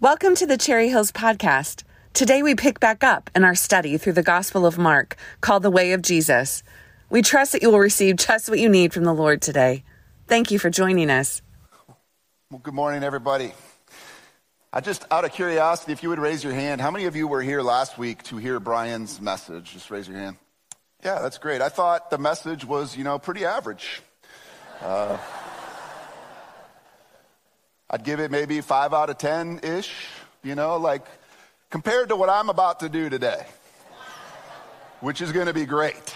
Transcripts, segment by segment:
Welcome to the Cherry Hills Podcast. Today we pick back up in our study through the Gospel of Mark called The Way of Jesus. We trust that you will receive just what you need from the Lord today. Thank you for joining us. Well, good morning, everybody. I just, out of curiosity, if you would raise your hand, how many of you were here last week to hear Brian's message? Just raise your hand. Yeah, that's great. I thought the message was, you know, pretty average. Uh, I'd give it maybe five out of 10 ish, you know, like compared to what I'm about to do today, which is going to be great.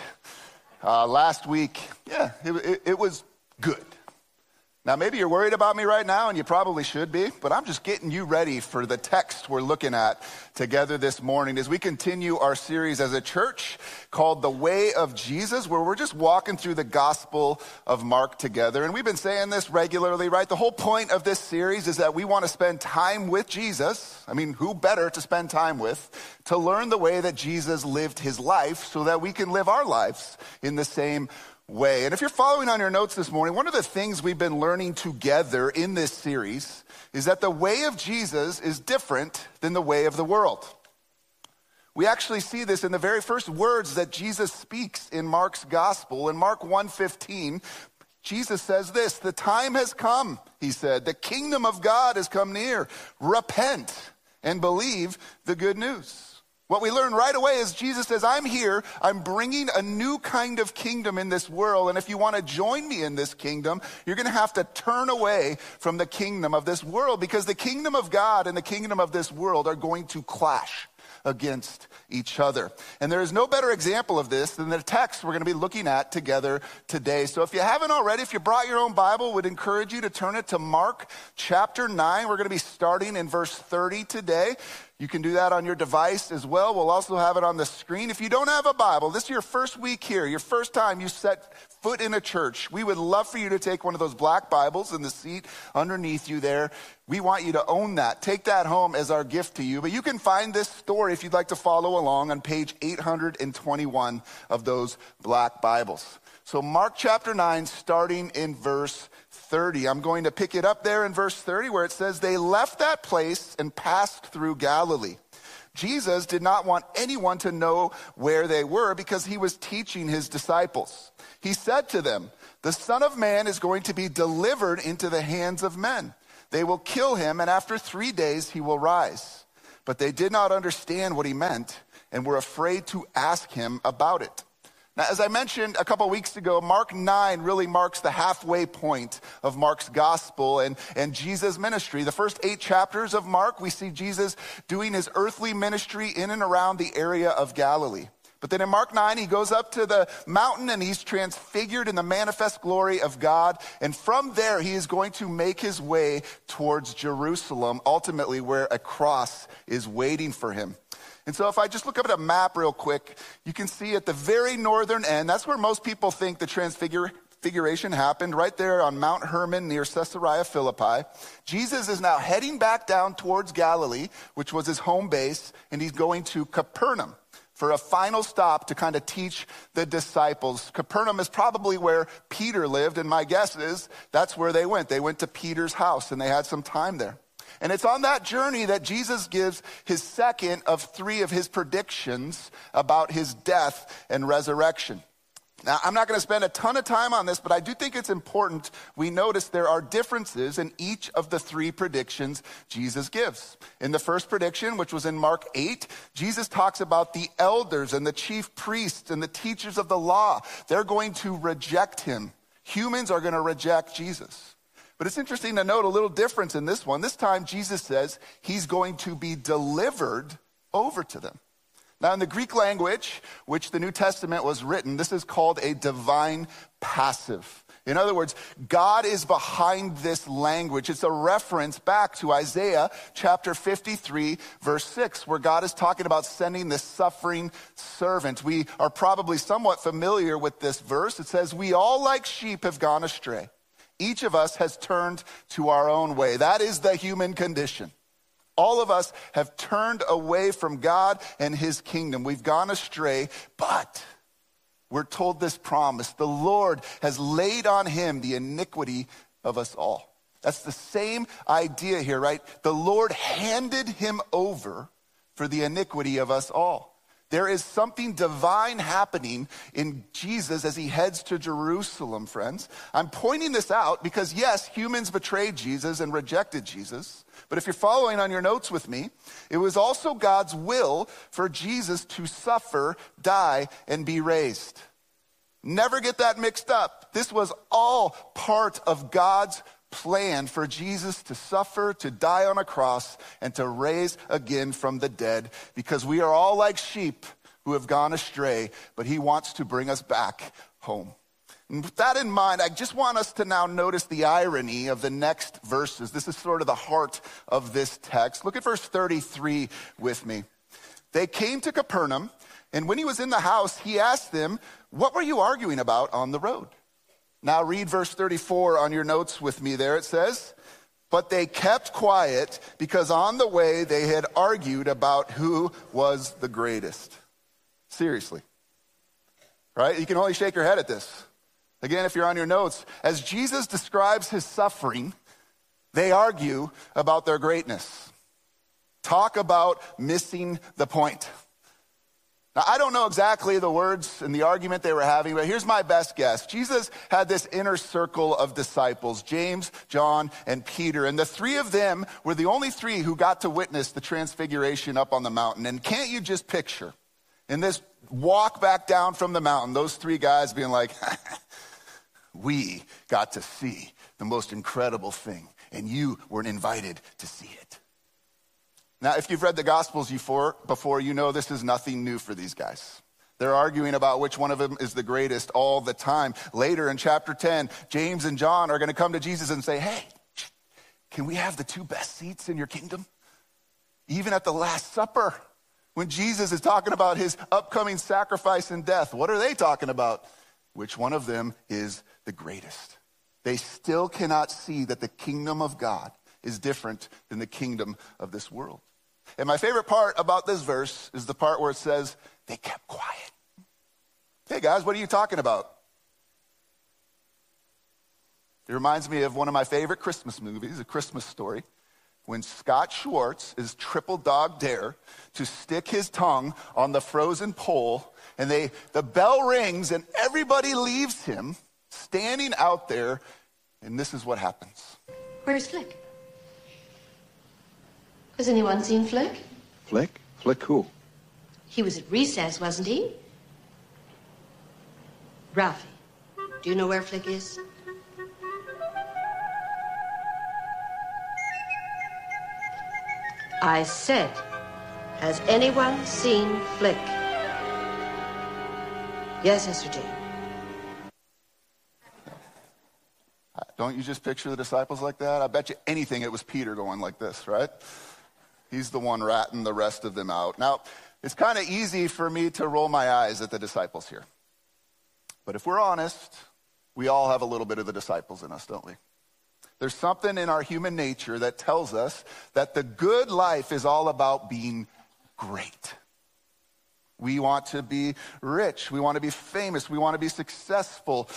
Uh, last week, yeah, it, it, it was good. Now, maybe you're worried about me right now, and you probably should be, but I'm just getting you ready for the text we're looking at together this morning as we continue our series as a church called The Way of Jesus, where we're just walking through the Gospel of Mark together. And we've been saying this regularly, right? The whole point of this series is that we want to spend time with Jesus. I mean, who better to spend time with? To learn the way that Jesus lived his life so that we can live our lives in the same way. And if you're following on your notes this morning, one of the things we've been learning together in this series is that the way of Jesus is different than the way of the world. We actually see this in the very first words that Jesus speaks in Mark's gospel. In Mark 1:15, Jesus says this, "The time has come," he said. "The kingdom of God has come near. Repent and believe the good news." What we learn right away is Jesus says, I'm here. I'm bringing a new kind of kingdom in this world. And if you want to join me in this kingdom, you're going to have to turn away from the kingdom of this world because the kingdom of God and the kingdom of this world are going to clash against each other. And there is no better example of this than the text we're going to be looking at together today. So if you haven't already, if you brought your own Bible, would encourage you to turn it to Mark chapter 9. We're going to be starting in verse 30 today. You can do that on your device as well. We'll also have it on the screen. If you don't have a Bible, this is your first week here, your first time you set foot in a church, we would love for you to take one of those black Bibles in the seat underneath you there. We want you to own that. Take that home as our gift to you. But you can find this story if you'd like to follow along on page 821 of those black Bibles. So, Mark chapter 9, starting in verse 30. I'm going to pick it up there in verse 30 where it says, They left that place and passed through Galilee. Jesus did not want anyone to know where they were because he was teaching his disciples. He said to them, The Son of Man is going to be delivered into the hands of men. They will kill him, and after three days he will rise. But they did not understand what he meant and were afraid to ask him about it. Now, as I mentioned a couple weeks ago, Mark 9 really marks the halfway point of Mark's gospel and, and Jesus' ministry. The first eight chapters of Mark, we see Jesus doing his earthly ministry in and around the area of Galilee. But then in Mark 9, he goes up to the mountain and he's transfigured in the manifest glory of God. And from there, he is going to make his way towards Jerusalem, ultimately where a cross is waiting for him. And so if I just look up at a map real quick, you can see at the very northern end, that's where most people think the transfiguration happened, right there on Mount Hermon near Caesarea Philippi. Jesus is now heading back down towards Galilee, which was his home base, and he's going to Capernaum for a final stop to kind of teach the disciples. Capernaum is probably where Peter lived, and my guess is that's where they went. They went to Peter's house and they had some time there. And it's on that journey that Jesus gives his second of three of his predictions about his death and resurrection. Now, I'm not going to spend a ton of time on this, but I do think it's important we notice there are differences in each of the three predictions Jesus gives. In the first prediction, which was in Mark 8, Jesus talks about the elders and the chief priests and the teachers of the law. They're going to reject him. Humans are going to reject Jesus. But it's interesting to note a little difference in this one. This time, Jesus says he's going to be delivered over to them. Now, in the Greek language, which the New Testament was written, this is called a divine passive. In other words, God is behind this language. It's a reference back to Isaiah chapter 53, verse 6, where God is talking about sending the suffering servant. We are probably somewhat familiar with this verse. It says, We all like sheep have gone astray. Each of us has turned to our own way. That is the human condition. All of us have turned away from God and his kingdom. We've gone astray, but we're told this promise the Lord has laid on him the iniquity of us all. That's the same idea here, right? The Lord handed him over for the iniquity of us all. There is something divine happening in Jesus as he heads to Jerusalem, friends. I'm pointing this out because, yes, humans betrayed Jesus and rejected Jesus. But if you're following on your notes with me, it was also God's will for Jesus to suffer, die, and be raised. Never get that mixed up. This was all part of God's plan for Jesus to suffer, to die on a cross, and to raise again from the dead because we are all like sheep who have gone astray, but he wants to bring us back home. And with that in mind, I just want us to now notice the irony of the next verses. This is sort of the heart of this text. Look at verse 33 with me. They came to Capernaum, and when he was in the house, he asked them, What were you arguing about on the road? Now read verse 34 on your notes with me there. It says, But they kept quiet because on the way they had argued about who was the greatest. Seriously. Right? You can only shake your head at this. Again, if you're on your notes, as Jesus describes his suffering, they argue about their greatness. Talk about missing the point. Now, I don't know exactly the words and the argument they were having, but here's my best guess. Jesus had this inner circle of disciples, James, John, and Peter, and the three of them were the only three who got to witness the transfiguration up on the mountain. And can't you just picture in this walk back down from the mountain, those three guys being like, we got to see the most incredible thing, and you weren't invited to see it. Now, if you've read the Gospels before, you know this is nothing new for these guys. They're arguing about which one of them is the greatest all the time. Later in chapter 10, James and John are going to come to Jesus and say, Hey, can we have the two best seats in your kingdom? Even at the Last Supper, when Jesus is talking about his upcoming sacrifice and death, what are they talking about? Which one of them is the greatest? They still cannot see that the kingdom of God is different than the kingdom of this world. And my favorite part about this verse is the part where it says, they kept quiet. Hey guys, what are you talking about? It reminds me of one of my favorite Christmas movies, A Christmas Story, when Scott Schwartz is triple dog dare to stick his tongue on the frozen pole, and they, the bell rings, and everybody leaves him standing out there, and this is what happens. Where's Flick? Has anyone seen Flick? Flick? Flick who? He was at recess, wasn't he? Ralphie, do you know where Flick is? I said, has anyone seen Flick? Yes, Mr. Jane. Don't you just picture the disciples like that? I bet you anything it was Peter going like this, right? He's the one ratting the rest of them out. Now, it's kind of easy for me to roll my eyes at the disciples here. But if we're honest, we all have a little bit of the disciples in us, don't we? There's something in our human nature that tells us that the good life is all about being great. We want to be rich. We want to be famous. We want to be successful.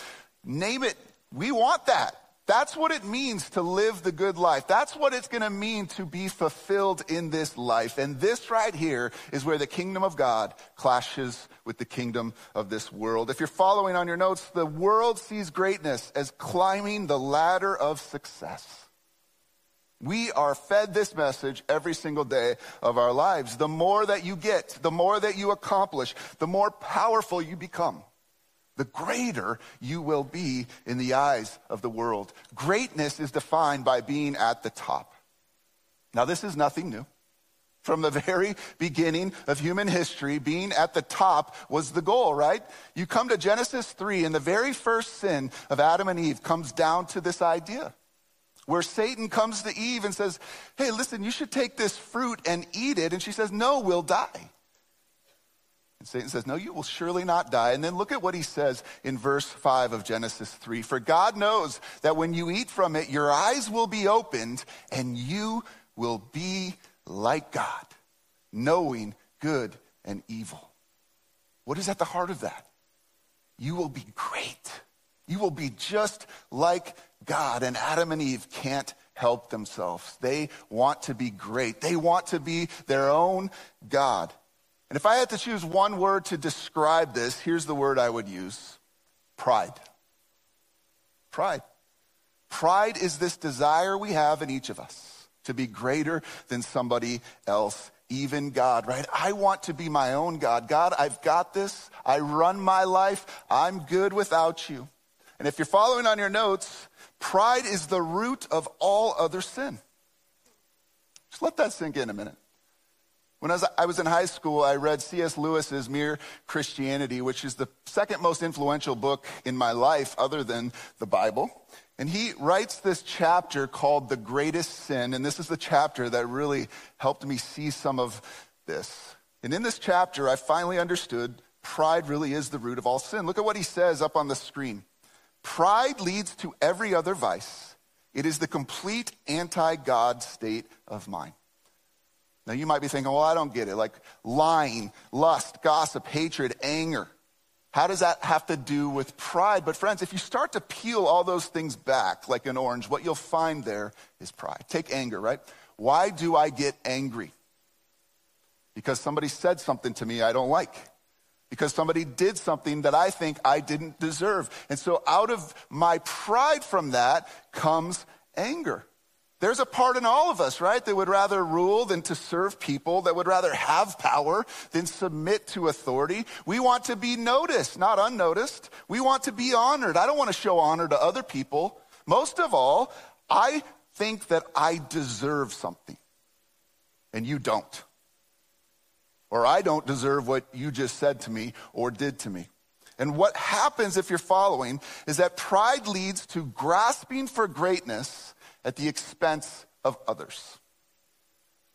Name it. We want that. That's what it means to live the good life. That's what it's going to mean to be fulfilled in this life. And this right here is where the kingdom of God clashes with the kingdom of this world. If you're following on your notes, the world sees greatness as climbing the ladder of success. We are fed this message every single day of our lives. The more that you get, the more that you accomplish, the more powerful you become the greater you will be in the eyes of the world. Greatness is defined by being at the top. Now, this is nothing new. From the very beginning of human history, being at the top was the goal, right? You come to Genesis 3, and the very first sin of Adam and Eve comes down to this idea. Where Satan comes to Eve and says, Hey, listen, you should take this fruit and eat it. And she says, No, we'll die. And Satan says, No, you will surely not die. And then look at what he says in verse 5 of Genesis 3 For God knows that when you eat from it, your eyes will be opened and you will be like God, knowing good and evil. What is at the heart of that? You will be great. You will be just like God, and Adam and Eve can't help themselves. They want to be great, they want to be their own God. And if I had to choose one word to describe this, here's the word I would use pride. Pride. Pride is this desire we have in each of us to be greater than somebody else, even God, right? I want to be my own God. God, I've got this. I run my life. I'm good without you. And if you're following on your notes, pride is the root of all other sin. Just let that sink in a minute. When I was, in high school, I read C.S. Lewis's Mere Christianity, which is the second most influential book in my life other than the Bible. And he writes this chapter called The Greatest Sin. And this is the chapter that really helped me see some of this. And in this chapter, I finally understood pride really is the root of all sin. Look at what he says up on the screen. Pride leads to every other vice. It is the complete anti God state of mind. Now, you might be thinking, well, I don't get it. Like lying, lust, gossip, hatred, anger. How does that have to do with pride? But friends, if you start to peel all those things back like an orange, what you'll find there is pride. Take anger, right? Why do I get angry? Because somebody said something to me I don't like. Because somebody did something that I think I didn't deserve. And so out of my pride from that comes anger. There's a part in all of us, right, that would rather rule than to serve people, that would rather have power than submit to authority. We want to be noticed, not unnoticed. We want to be honored. I don't want to show honor to other people. Most of all, I think that I deserve something, and you don't. Or I don't deserve what you just said to me or did to me. And what happens if you're following is that pride leads to grasping for greatness at the expense of others.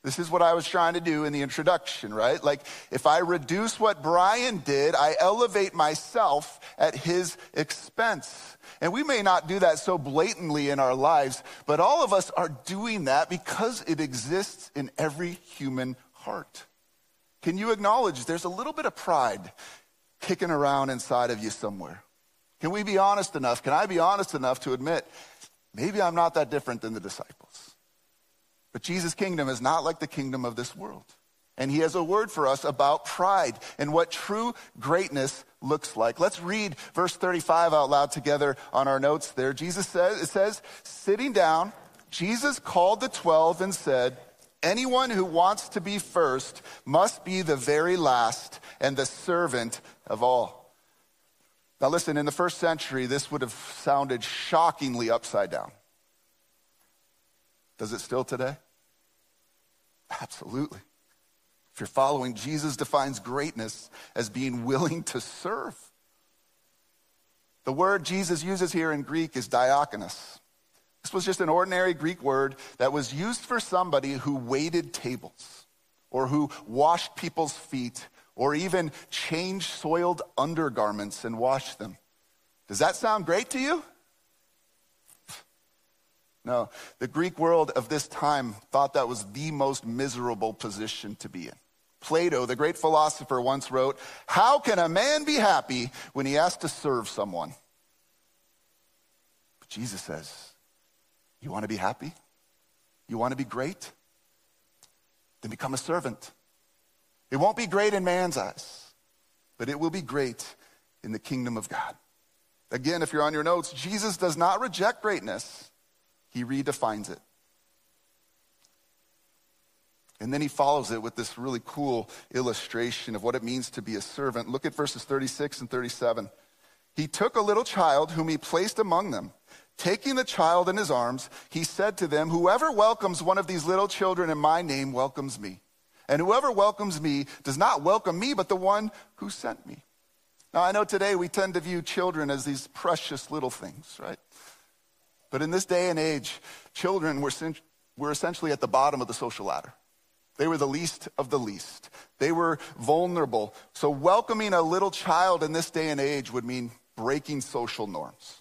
This is what I was trying to do in the introduction, right? Like, if I reduce what Brian did, I elevate myself at his expense. And we may not do that so blatantly in our lives, but all of us are doing that because it exists in every human heart. Can you acknowledge there's a little bit of pride kicking around inside of you somewhere? Can we be honest enough? Can I be honest enough to admit Maybe I'm not that different than the disciples. But Jesus' kingdom is not like the kingdom of this world. And he has a word for us about pride and what true greatness looks like. Let's read verse 35 out loud together on our notes there. Jesus says, it says, sitting down, Jesus called the 12 and said, Anyone who wants to be first must be the very last and the servant of all. Now, listen, in the first century, this would have sounded shockingly upside down. Does it still today? Absolutely. If you're following, Jesus defines greatness as being willing to serve. The word Jesus uses here in Greek is diakonos. This was just an ordinary Greek word that was used for somebody who waited tables or who washed people's feet or even change soiled undergarments and wash them. Does that sound great to you? No, the Greek world of this time thought that was the most miserable position to be in. Plato, the great philosopher, once wrote, How can a man be happy when he has to serve someone? But Jesus says, You want to be happy? You want to be great? Then become a servant. It won't be great in man's eyes, but it will be great in the kingdom of God. Again, if you're on your notes, Jesus does not reject greatness, he redefines it. And then he follows it with this really cool illustration of what it means to be a servant. Look at verses 36 and 37. He took a little child whom he placed among them. Taking the child in his arms, he said to them, Whoever welcomes one of these little children in my name welcomes me. And whoever welcomes me does not welcome me, but the one who sent me. Now, I know today we tend to view children as these precious little things, right? But in this day and age, children were, were essentially at the bottom of the social ladder. They were the least of the least. They were vulnerable. So, welcoming a little child in this day and age would mean breaking social norms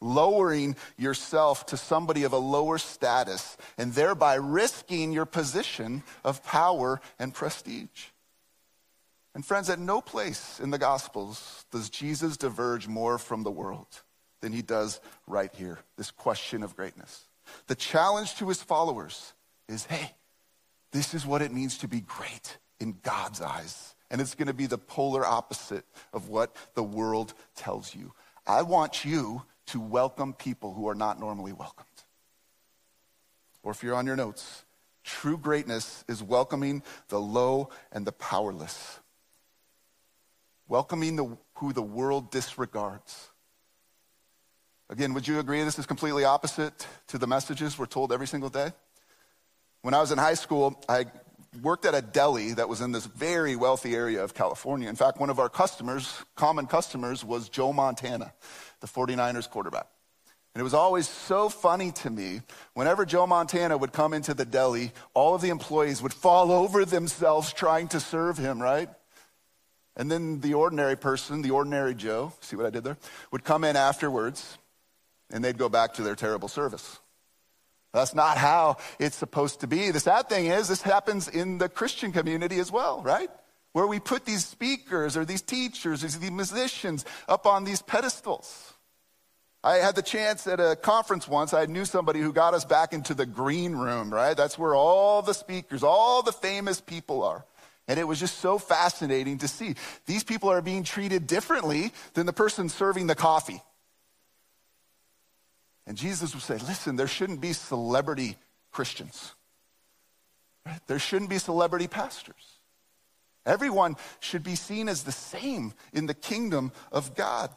lowering yourself to somebody of a lower status and thereby risking your position of power and prestige. And friends, at no place in the Gospels does Jesus diverge more from the world than he does right here this question of greatness. The challenge to his followers is hey, this is what it means to be great in God's eyes. And it's going to be the polar opposite of what the world tells you. I want you to welcome people who are not normally welcomed. Or if you're on your notes, true greatness is welcoming the low and the powerless, welcoming the, who the world disregards. Again, would you agree this is completely opposite to the messages we're told every single day? When I was in high school, I worked at a deli that was in this very wealthy area of California. In fact, one of our customers, common customers, was Joe Montana, the 49ers quarterback. And it was always so funny to me. Whenever Joe Montana would come into the deli, all of the employees would fall over themselves trying to serve him, right? And then the ordinary person, the ordinary Joe, see what I did there, would come in afterwards and they'd go back to their terrible service. That's not how it's supposed to be. The sad thing is, this happens in the Christian community as well, right? Where we put these speakers or these teachers or these musicians up on these pedestals. I had the chance at a conference once, I knew somebody who got us back into the green room, right? That's where all the speakers, all the famous people are. And it was just so fascinating to see. These people are being treated differently than the person serving the coffee. And Jesus would say, listen, there shouldn't be celebrity Christians. Right? There shouldn't be celebrity pastors. Everyone should be seen as the same in the kingdom of God.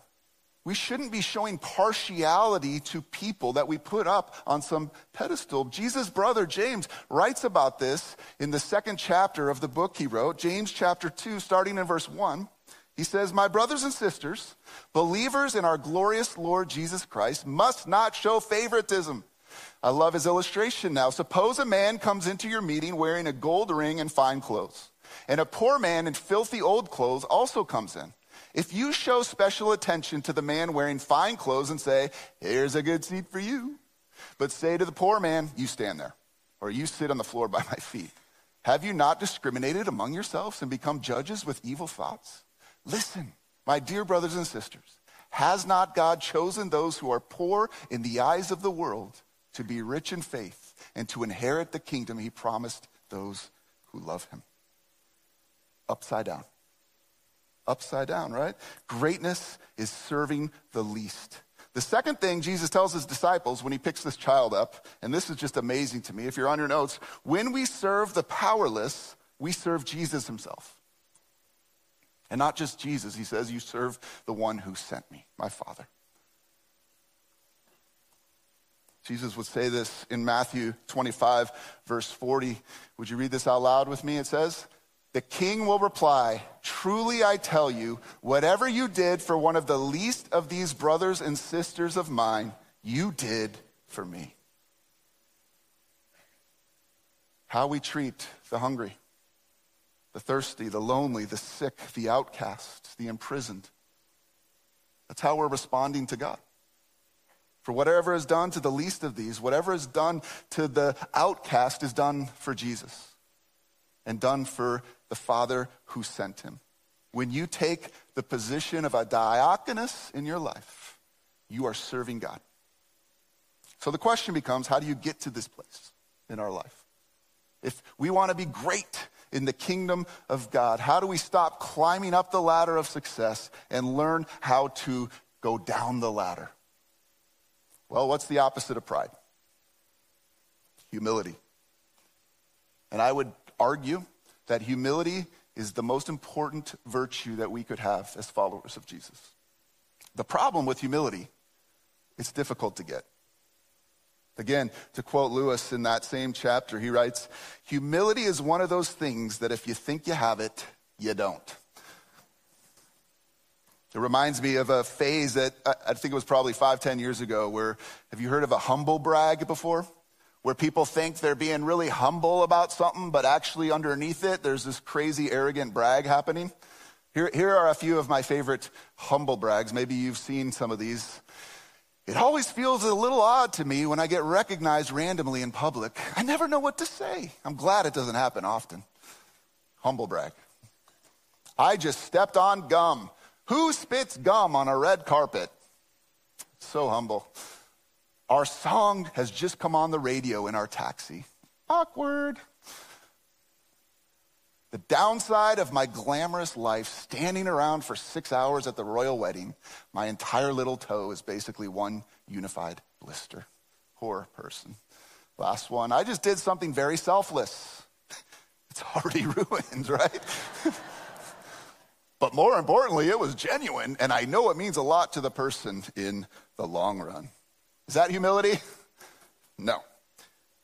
We shouldn't be showing partiality to people that we put up on some pedestal. Jesus' brother James writes about this in the second chapter of the book he wrote, James chapter 2, starting in verse 1. He says, My brothers and sisters, believers in our glorious Lord Jesus Christ must not show favoritism. I love his illustration now. Suppose a man comes into your meeting wearing a gold ring and fine clothes, and a poor man in filthy old clothes also comes in. If you show special attention to the man wearing fine clothes and say, Here's a good seat for you, but say to the poor man, You stand there, or you sit on the floor by my feet, have you not discriminated among yourselves and become judges with evil thoughts? Listen, my dear brothers and sisters, has not God chosen those who are poor in the eyes of the world to be rich in faith and to inherit the kingdom he promised those who love him? Upside down. Upside down, right? Greatness is serving the least. The second thing Jesus tells his disciples when he picks this child up, and this is just amazing to me, if you're on your notes, when we serve the powerless, we serve Jesus himself. And not just Jesus, he says, You serve the one who sent me, my Father. Jesus would say this in Matthew 25, verse 40. Would you read this out loud with me? It says, The king will reply, Truly I tell you, whatever you did for one of the least of these brothers and sisters of mine, you did for me. How we treat the hungry the thirsty, the lonely, the sick, the outcast, the imprisoned. That's how we're responding to God. For whatever is done to the least of these, whatever is done to the outcast is done for Jesus and done for the Father who sent him. When you take the position of a diakonos in your life, you are serving God. So the question becomes how do you get to this place in our life? If we want to be great in the kingdom of God? How do we stop climbing up the ladder of success and learn how to go down the ladder? Well, what's the opposite of pride? Humility. And I would argue that humility is the most important virtue that we could have as followers of Jesus. The problem with humility, it's difficult to get. Again, to quote Lewis in that same chapter, he writes, Humility is one of those things that if you think you have it, you don't. It reminds me of a phase that I think it was probably five, ten years ago, where have you heard of a humble brag before? Where people think they're being really humble about something, but actually underneath it, there's this crazy, arrogant brag happening. Here, here are a few of my favorite humble brags. Maybe you've seen some of these. It always feels a little odd to me when I get recognized randomly in public. I never know what to say. I'm glad it doesn't happen often. Humble brag. I just stepped on gum. Who spits gum on a red carpet? So humble. Our song has just come on the radio in our taxi. Awkward. The downside of my glamorous life, standing around for six hours at the royal wedding, my entire little toe is basically one unified blister. Poor person. Last one. I just did something very selfless. It's already ruined, right? but more importantly, it was genuine, and I know it means a lot to the person in the long run. Is that humility? No.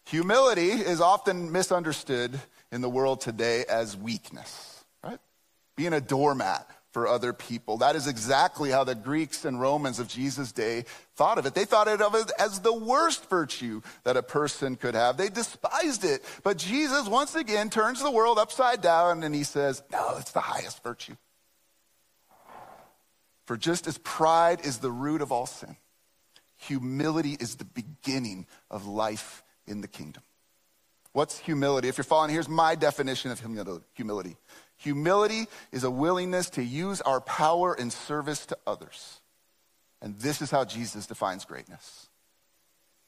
Humility is often misunderstood in the world today as weakness, right? Being a doormat for other people. That is exactly how the Greeks and Romans of Jesus' day thought of it. They thought of it as the worst virtue that a person could have. They despised it. But Jesus, once again, turns the world upside down and he says, No, it's the highest virtue. For just as pride is the root of all sin, humility is the beginning of life in the kingdom. What's humility? If you're following, here's my definition of humility. Humility is a willingness to use our power in service to others. And this is how Jesus defines greatness.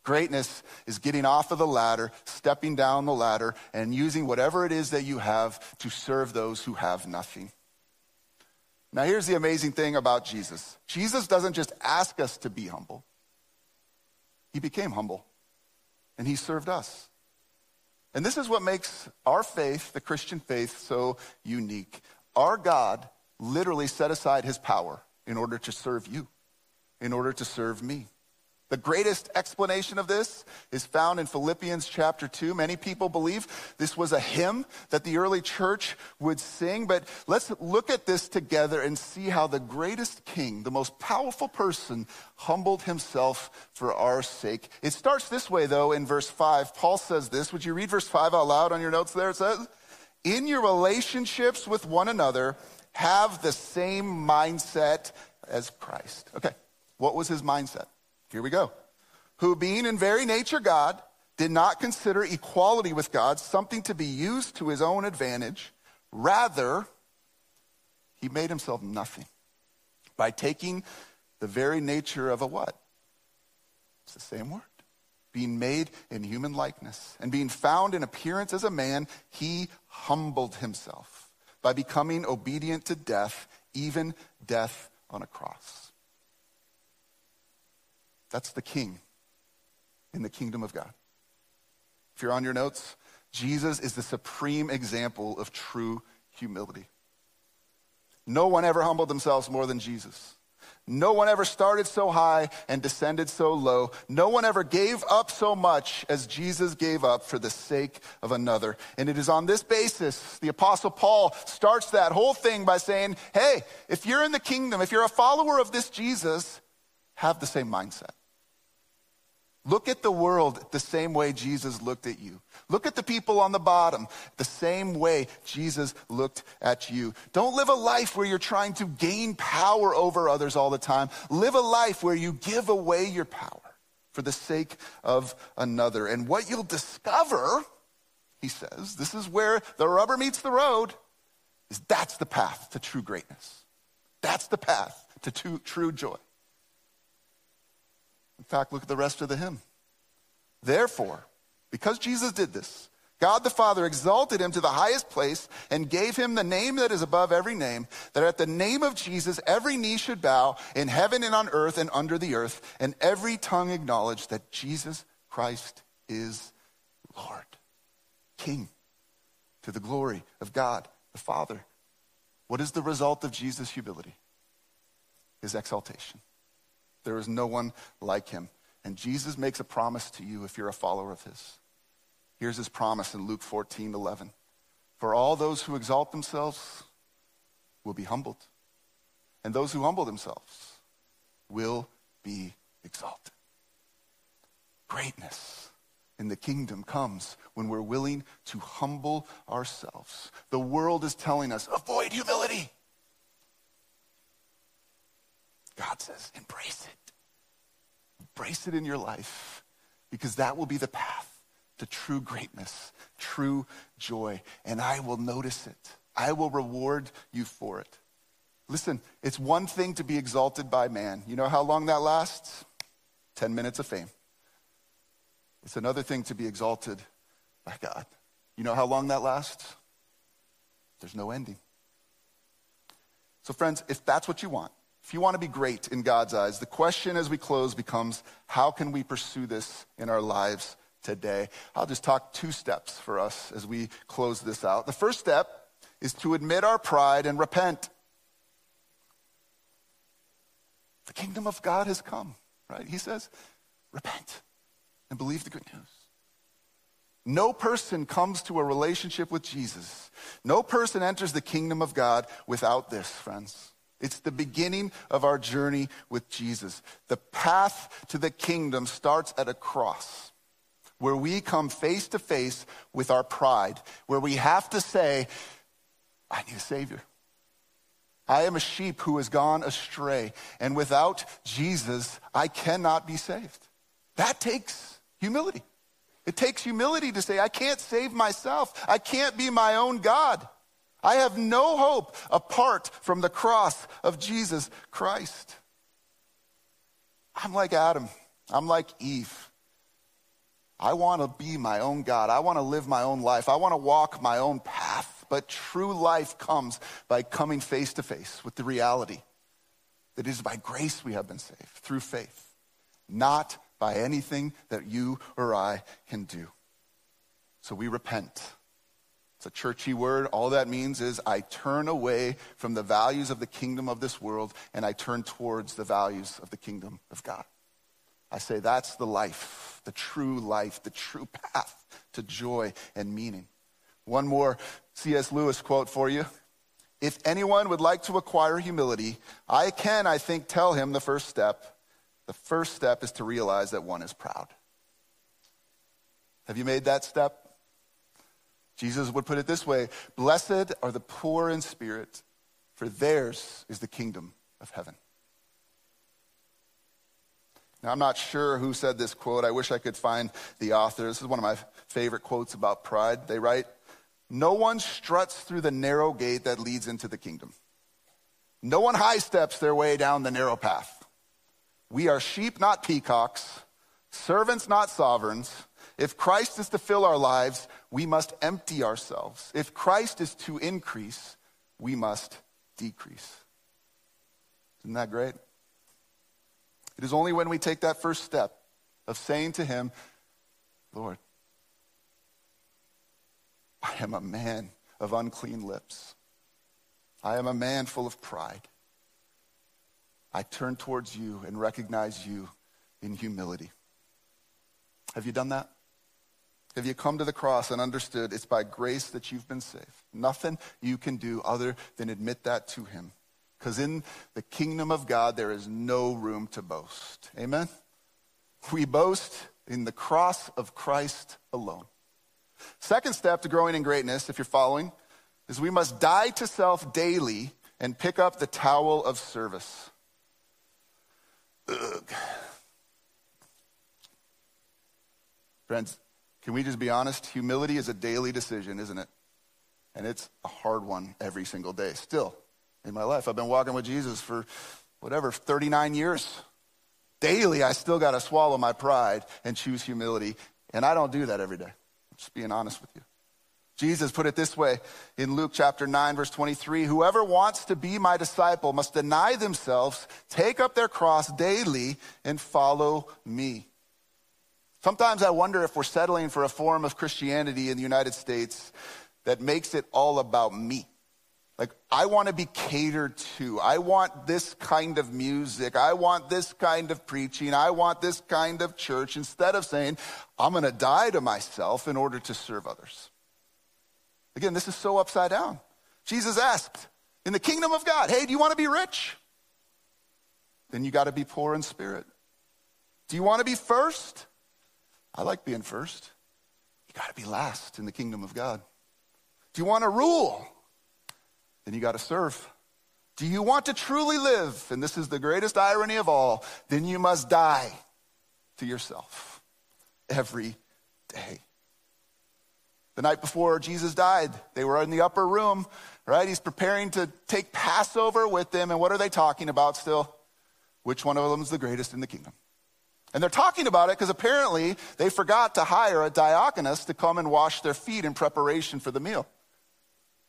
Greatness is getting off of the ladder, stepping down the ladder, and using whatever it is that you have to serve those who have nothing. Now, here's the amazing thing about Jesus Jesus doesn't just ask us to be humble, He became humble, and He served us. And this is what makes our faith, the Christian faith, so unique. Our God literally set aside his power in order to serve you, in order to serve me. The greatest explanation of this is found in Philippians chapter 2. Many people believe this was a hymn that the early church would sing, but let's look at this together and see how the greatest king, the most powerful person, humbled himself for our sake. It starts this way, though, in verse 5. Paul says this. Would you read verse 5 out loud on your notes there? It says, In your relationships with one another, have the same mindset as Christ. Okay, what was his mindset? Here we go. Who, being in very nature God, did not consider equality with God something to be used to his own advantage. Rather, he made himself nothing by taking the very nature of a what? It's the same word. Being made in human likeness and being found in appearance as a man, he humbled himself by becoming obedient to death, even death on a cross. That's the king in the kingdom of God. If you're on your notes, Jesus is the supreme example of true humility. No one ever humbled themselves more than Jesus. No one ever started so high and descended so low. No one ever gave up so much as Jesus gave up for the sake of another. And it is on this basis the apostle Paul starts that whole thing by saying, Hey, if you're in the kingdom, if you're a follower of this Jesus, have the same mindset. Look at the world the same way Jesus looked at you. Look at the people on the bottom the same way Jesus looked at you. Don't live a life where you're trying to gain power over others all the time. Live a life where you give away your power for the sake of another. And what you'll discover, he says, this is where the rubber meets the road, is that's the path to true greatness. That's the path to true joy. Fact, look at the rest of the hymn. Therefore, because Jesus did this, God the Father exalted him to the highest place and gave him the name that is above every name, that at the name of Jesus every knee should bow in heaven and on earth and under the earth, and every tongue acknowledge that Jesus Christ is Lord, King, to the glory of God the Father. What is the result of Jesus' humility? His exaltation. There is no one like him. And Jesus makes a promise to you if you're a follower of his. Here's his promise in Luke 14 11. For all those who exalt themselves will be humbled, and those who humble themselves will be exalted. Greatness in the kingdom comes when we're willing to humble ourselves. The world is telling us avoid humility. God says, embrace it. Embrace it in your life because that will be the path to true greatness, true joy. And I will notice it. I will reward you for it. Listen, it's one thing to be exalted by man. You know how long that lasts? 10 minutes of fame. It's another thing to be exalted by God. You know how long that lasts? There's no ending. So, friends, if that's what you want, if you want to be great in God's eyes, the question as we close becomes how can we pursue this in our lives today? I'll just talk two steps for us as we close this out. The first step is to admit our pride and repent. The kingdom of God has come, right? He says, repent and believe the good news. No person comes to a relationship with Jesus. No person enters the kingdom of God without this, friends. It's the beginning of our journey with Jesus. The path to the kingdom starts at a cross where we come face to face with our pride, where we have to say, I need a Savior. I am a sheep who has gone astray, and without Jesus, I cannot be saved. That takes humility. It takes humility to say, I can't save myself. I can't be my own God. I have no hope apart from the cross of Jesus Christ. I'm like Adam. I'm like Eve. I want to be my own God. I want to live my own life. I want to walk my own path. But true life comes by coming face to face with the reality that it is by grace we have been saved, through faith, not by anything that you or I can do. So we repent. It's a churchy word. All that means is I turn away from the values of the kingdom of this world and I turn towards the values of the kingdom of God. I say that's the life, the true life, the true path to joy and meaning. One more C.S. Lewis quote for you. If anyone would like to acquire humility, I can, I think, tell him the first step the first step is to realize that one is proud. Have you made that step? Jesus would put it this way Blessed are the poor in spirit, for theirs is the kingdom of heaven. Now, I'm not sure who said this quote. I wish I could find the author. This is one of my favorite quotes about pride. They write No one struts through the narrow gate that leads into the kingdom, no one high steps their way down the narrow path. We are sheep, not peacocks, servants, not sovereigns. If Christ is to fill our lives, we must empty ourselves. If Christ is to increase, we must decrease. Isn't that great? It is only when we take that first step of saying to Him, Lord, I am a man of unclean lips. I am a man full of pride. I turn towards you and recognize you in humility. Have you done that? Have you come to the cross and understood it's by grace that you've been saved? Nothing you can do other than admit that to Him. Because in the kingdom of God, there is no room to boast. Amen? We boast in the cross of Christ alone. Second step to growing in greatness, if you're following, is we must die to self daily and pick up the towel of service. Ugh. Friends, can we just be honest? Humility is a daily decision, isn't it? And it's a hard one every single day. Still, in my life, I've been walking with Jesus for whatever, 39 years. Daily, I still got to swallow my pride and choose humility. And I don't do that every day. I'm just being honest with you. Jesus put it this way in Luke chapter 9, verse 23 Whoever wants to be my disciple must deny themselves, take up their cross daily, and follow me. Sometimes I wonder if we're settling for a form of Christianity in the United States that makes it all about me. Like, I want to be catered to. I want this kind of music. I want this kind of preaching. I want this kind of church instead of saying, I'm going to die to myself in order to serve others. Again, this is so upside down. Jesus asked, in the kingdom of God, hey, do you want to be rich? Then you got to be poor in spirit. Do you want to be first? I like being first. You got to be last in the kingdom of God. Do you want to rule? Then you got to serve. Do you want to truly live? And this is the greatest irony of all. Then you must die to yourself every day. The night before Jesus died, they were in the upper room, right? He's preparing to take Passover with them. And what are they talking about still? Which one of them is the greatest in the kingdom? And they're talking about it because apparently they forgot to hire a diakonos to come and wash their feet in preparation for the meal.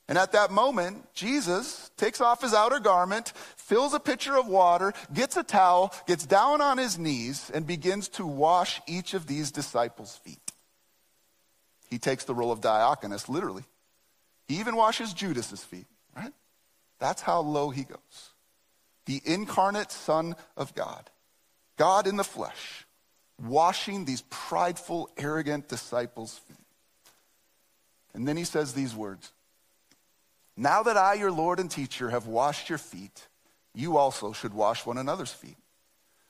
And at that moment, Jesus takes off his outer garment, fills a pitcher of water, gets a towel, gets down on his knees, and begins to wash each of these disciples' feet. He takes the role of diakonos, literally. He even washes Judas's feet, right? That's how low he goes. The incarnate Son of God God in the flesh, washing these prideful, arrogant disciples' feet. And then he says these words Now that I, your Lord and teacher, have washed your feet, you also should wash one another's feet.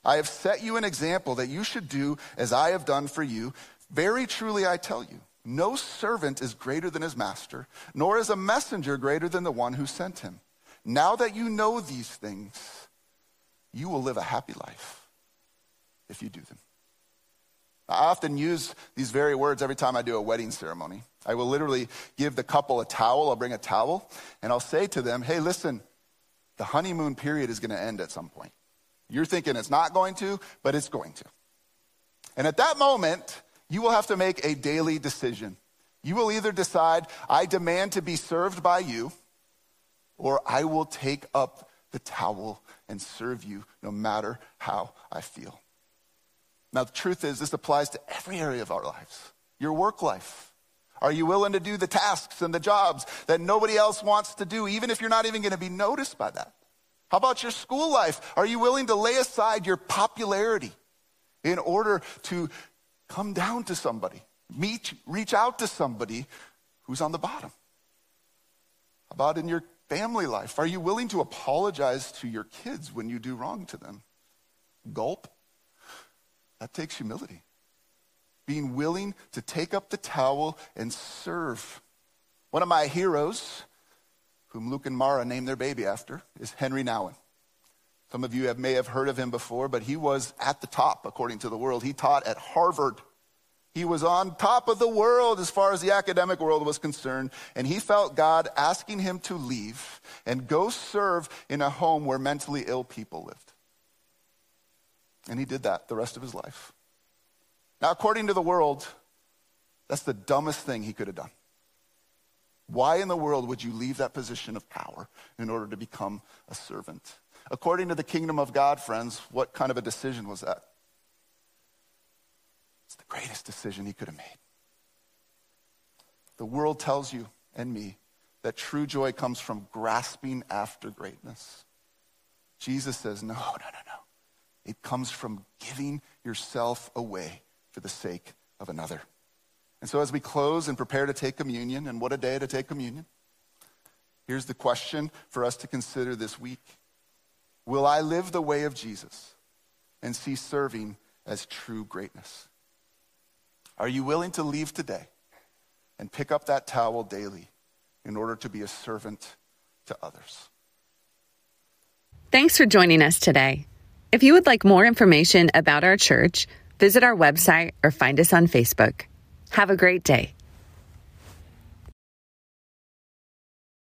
I have set you an example that you should do as I have done for you. Very truly, I tell you, no servant is greater than his master, nor is a messenger greater than the one who sent him. Now that you know these things, you will live a happy life if you do them. I often use these very words every time I do a wedding ceremony. I will literally give the couple a towel, I'll bring a towel, and I'll say to them, hey, listen, the honeymoon period is going to end at some point. You're thinking it's not going to, but it's going to. And at that moment, you will have to make a daily decision. You will either decide, I demand to be served by you, or I will take up the towel and serve you no matter how I feel. Now, the truth is, this applies to every area of our lives. Your work life. Are you willing to do the tasks and the jobs that nobody else wants to do, even if you're not even going to be noticed by that? How about your school life? Are you willing to lay aside your popularity in order to come down to somebody, meet, reach out to somebody who's on the bottom? How about in your family life? Are you willing to apologize to your kids when you do wrong to them? Gulp. That takes humility. Being willing to take up the towel and serve. One of my heroes, whom Luke and Mara named their baby after, is Henri Nouwen. Some of you have, may have heard of him before, but he was at the top, according to the world. He taught at Harvard. He was on top of the world as far as the academic world was concerned, and he felt God asking him to leave and go serve in a home where mentally ill people lived. And he did that the rest of his life. Now, according to the world, that's the dumbest thing he could have done. Why in the world would you leave that position of power in order to become a servant? According to the kingdom of God, friends, what kind of a decision was that? It's the greatest decision he could have made. The world tells you and me that true joy comes from grasping after greatness. Jesus says, no, no, no, no. It comes from giving yourself away for the sake of another. And so, as we close and prepare to take communion, and what a day to take communion, here's the question for us to consider this week Will I live the way of Jesus and see serving as true greatness? Are you willing to leave today and pick up that towel daily in order to be a servant to others? Thanks for joining us today. If you would like more information about our church, visit our website or find us on Facebook. Have a great day.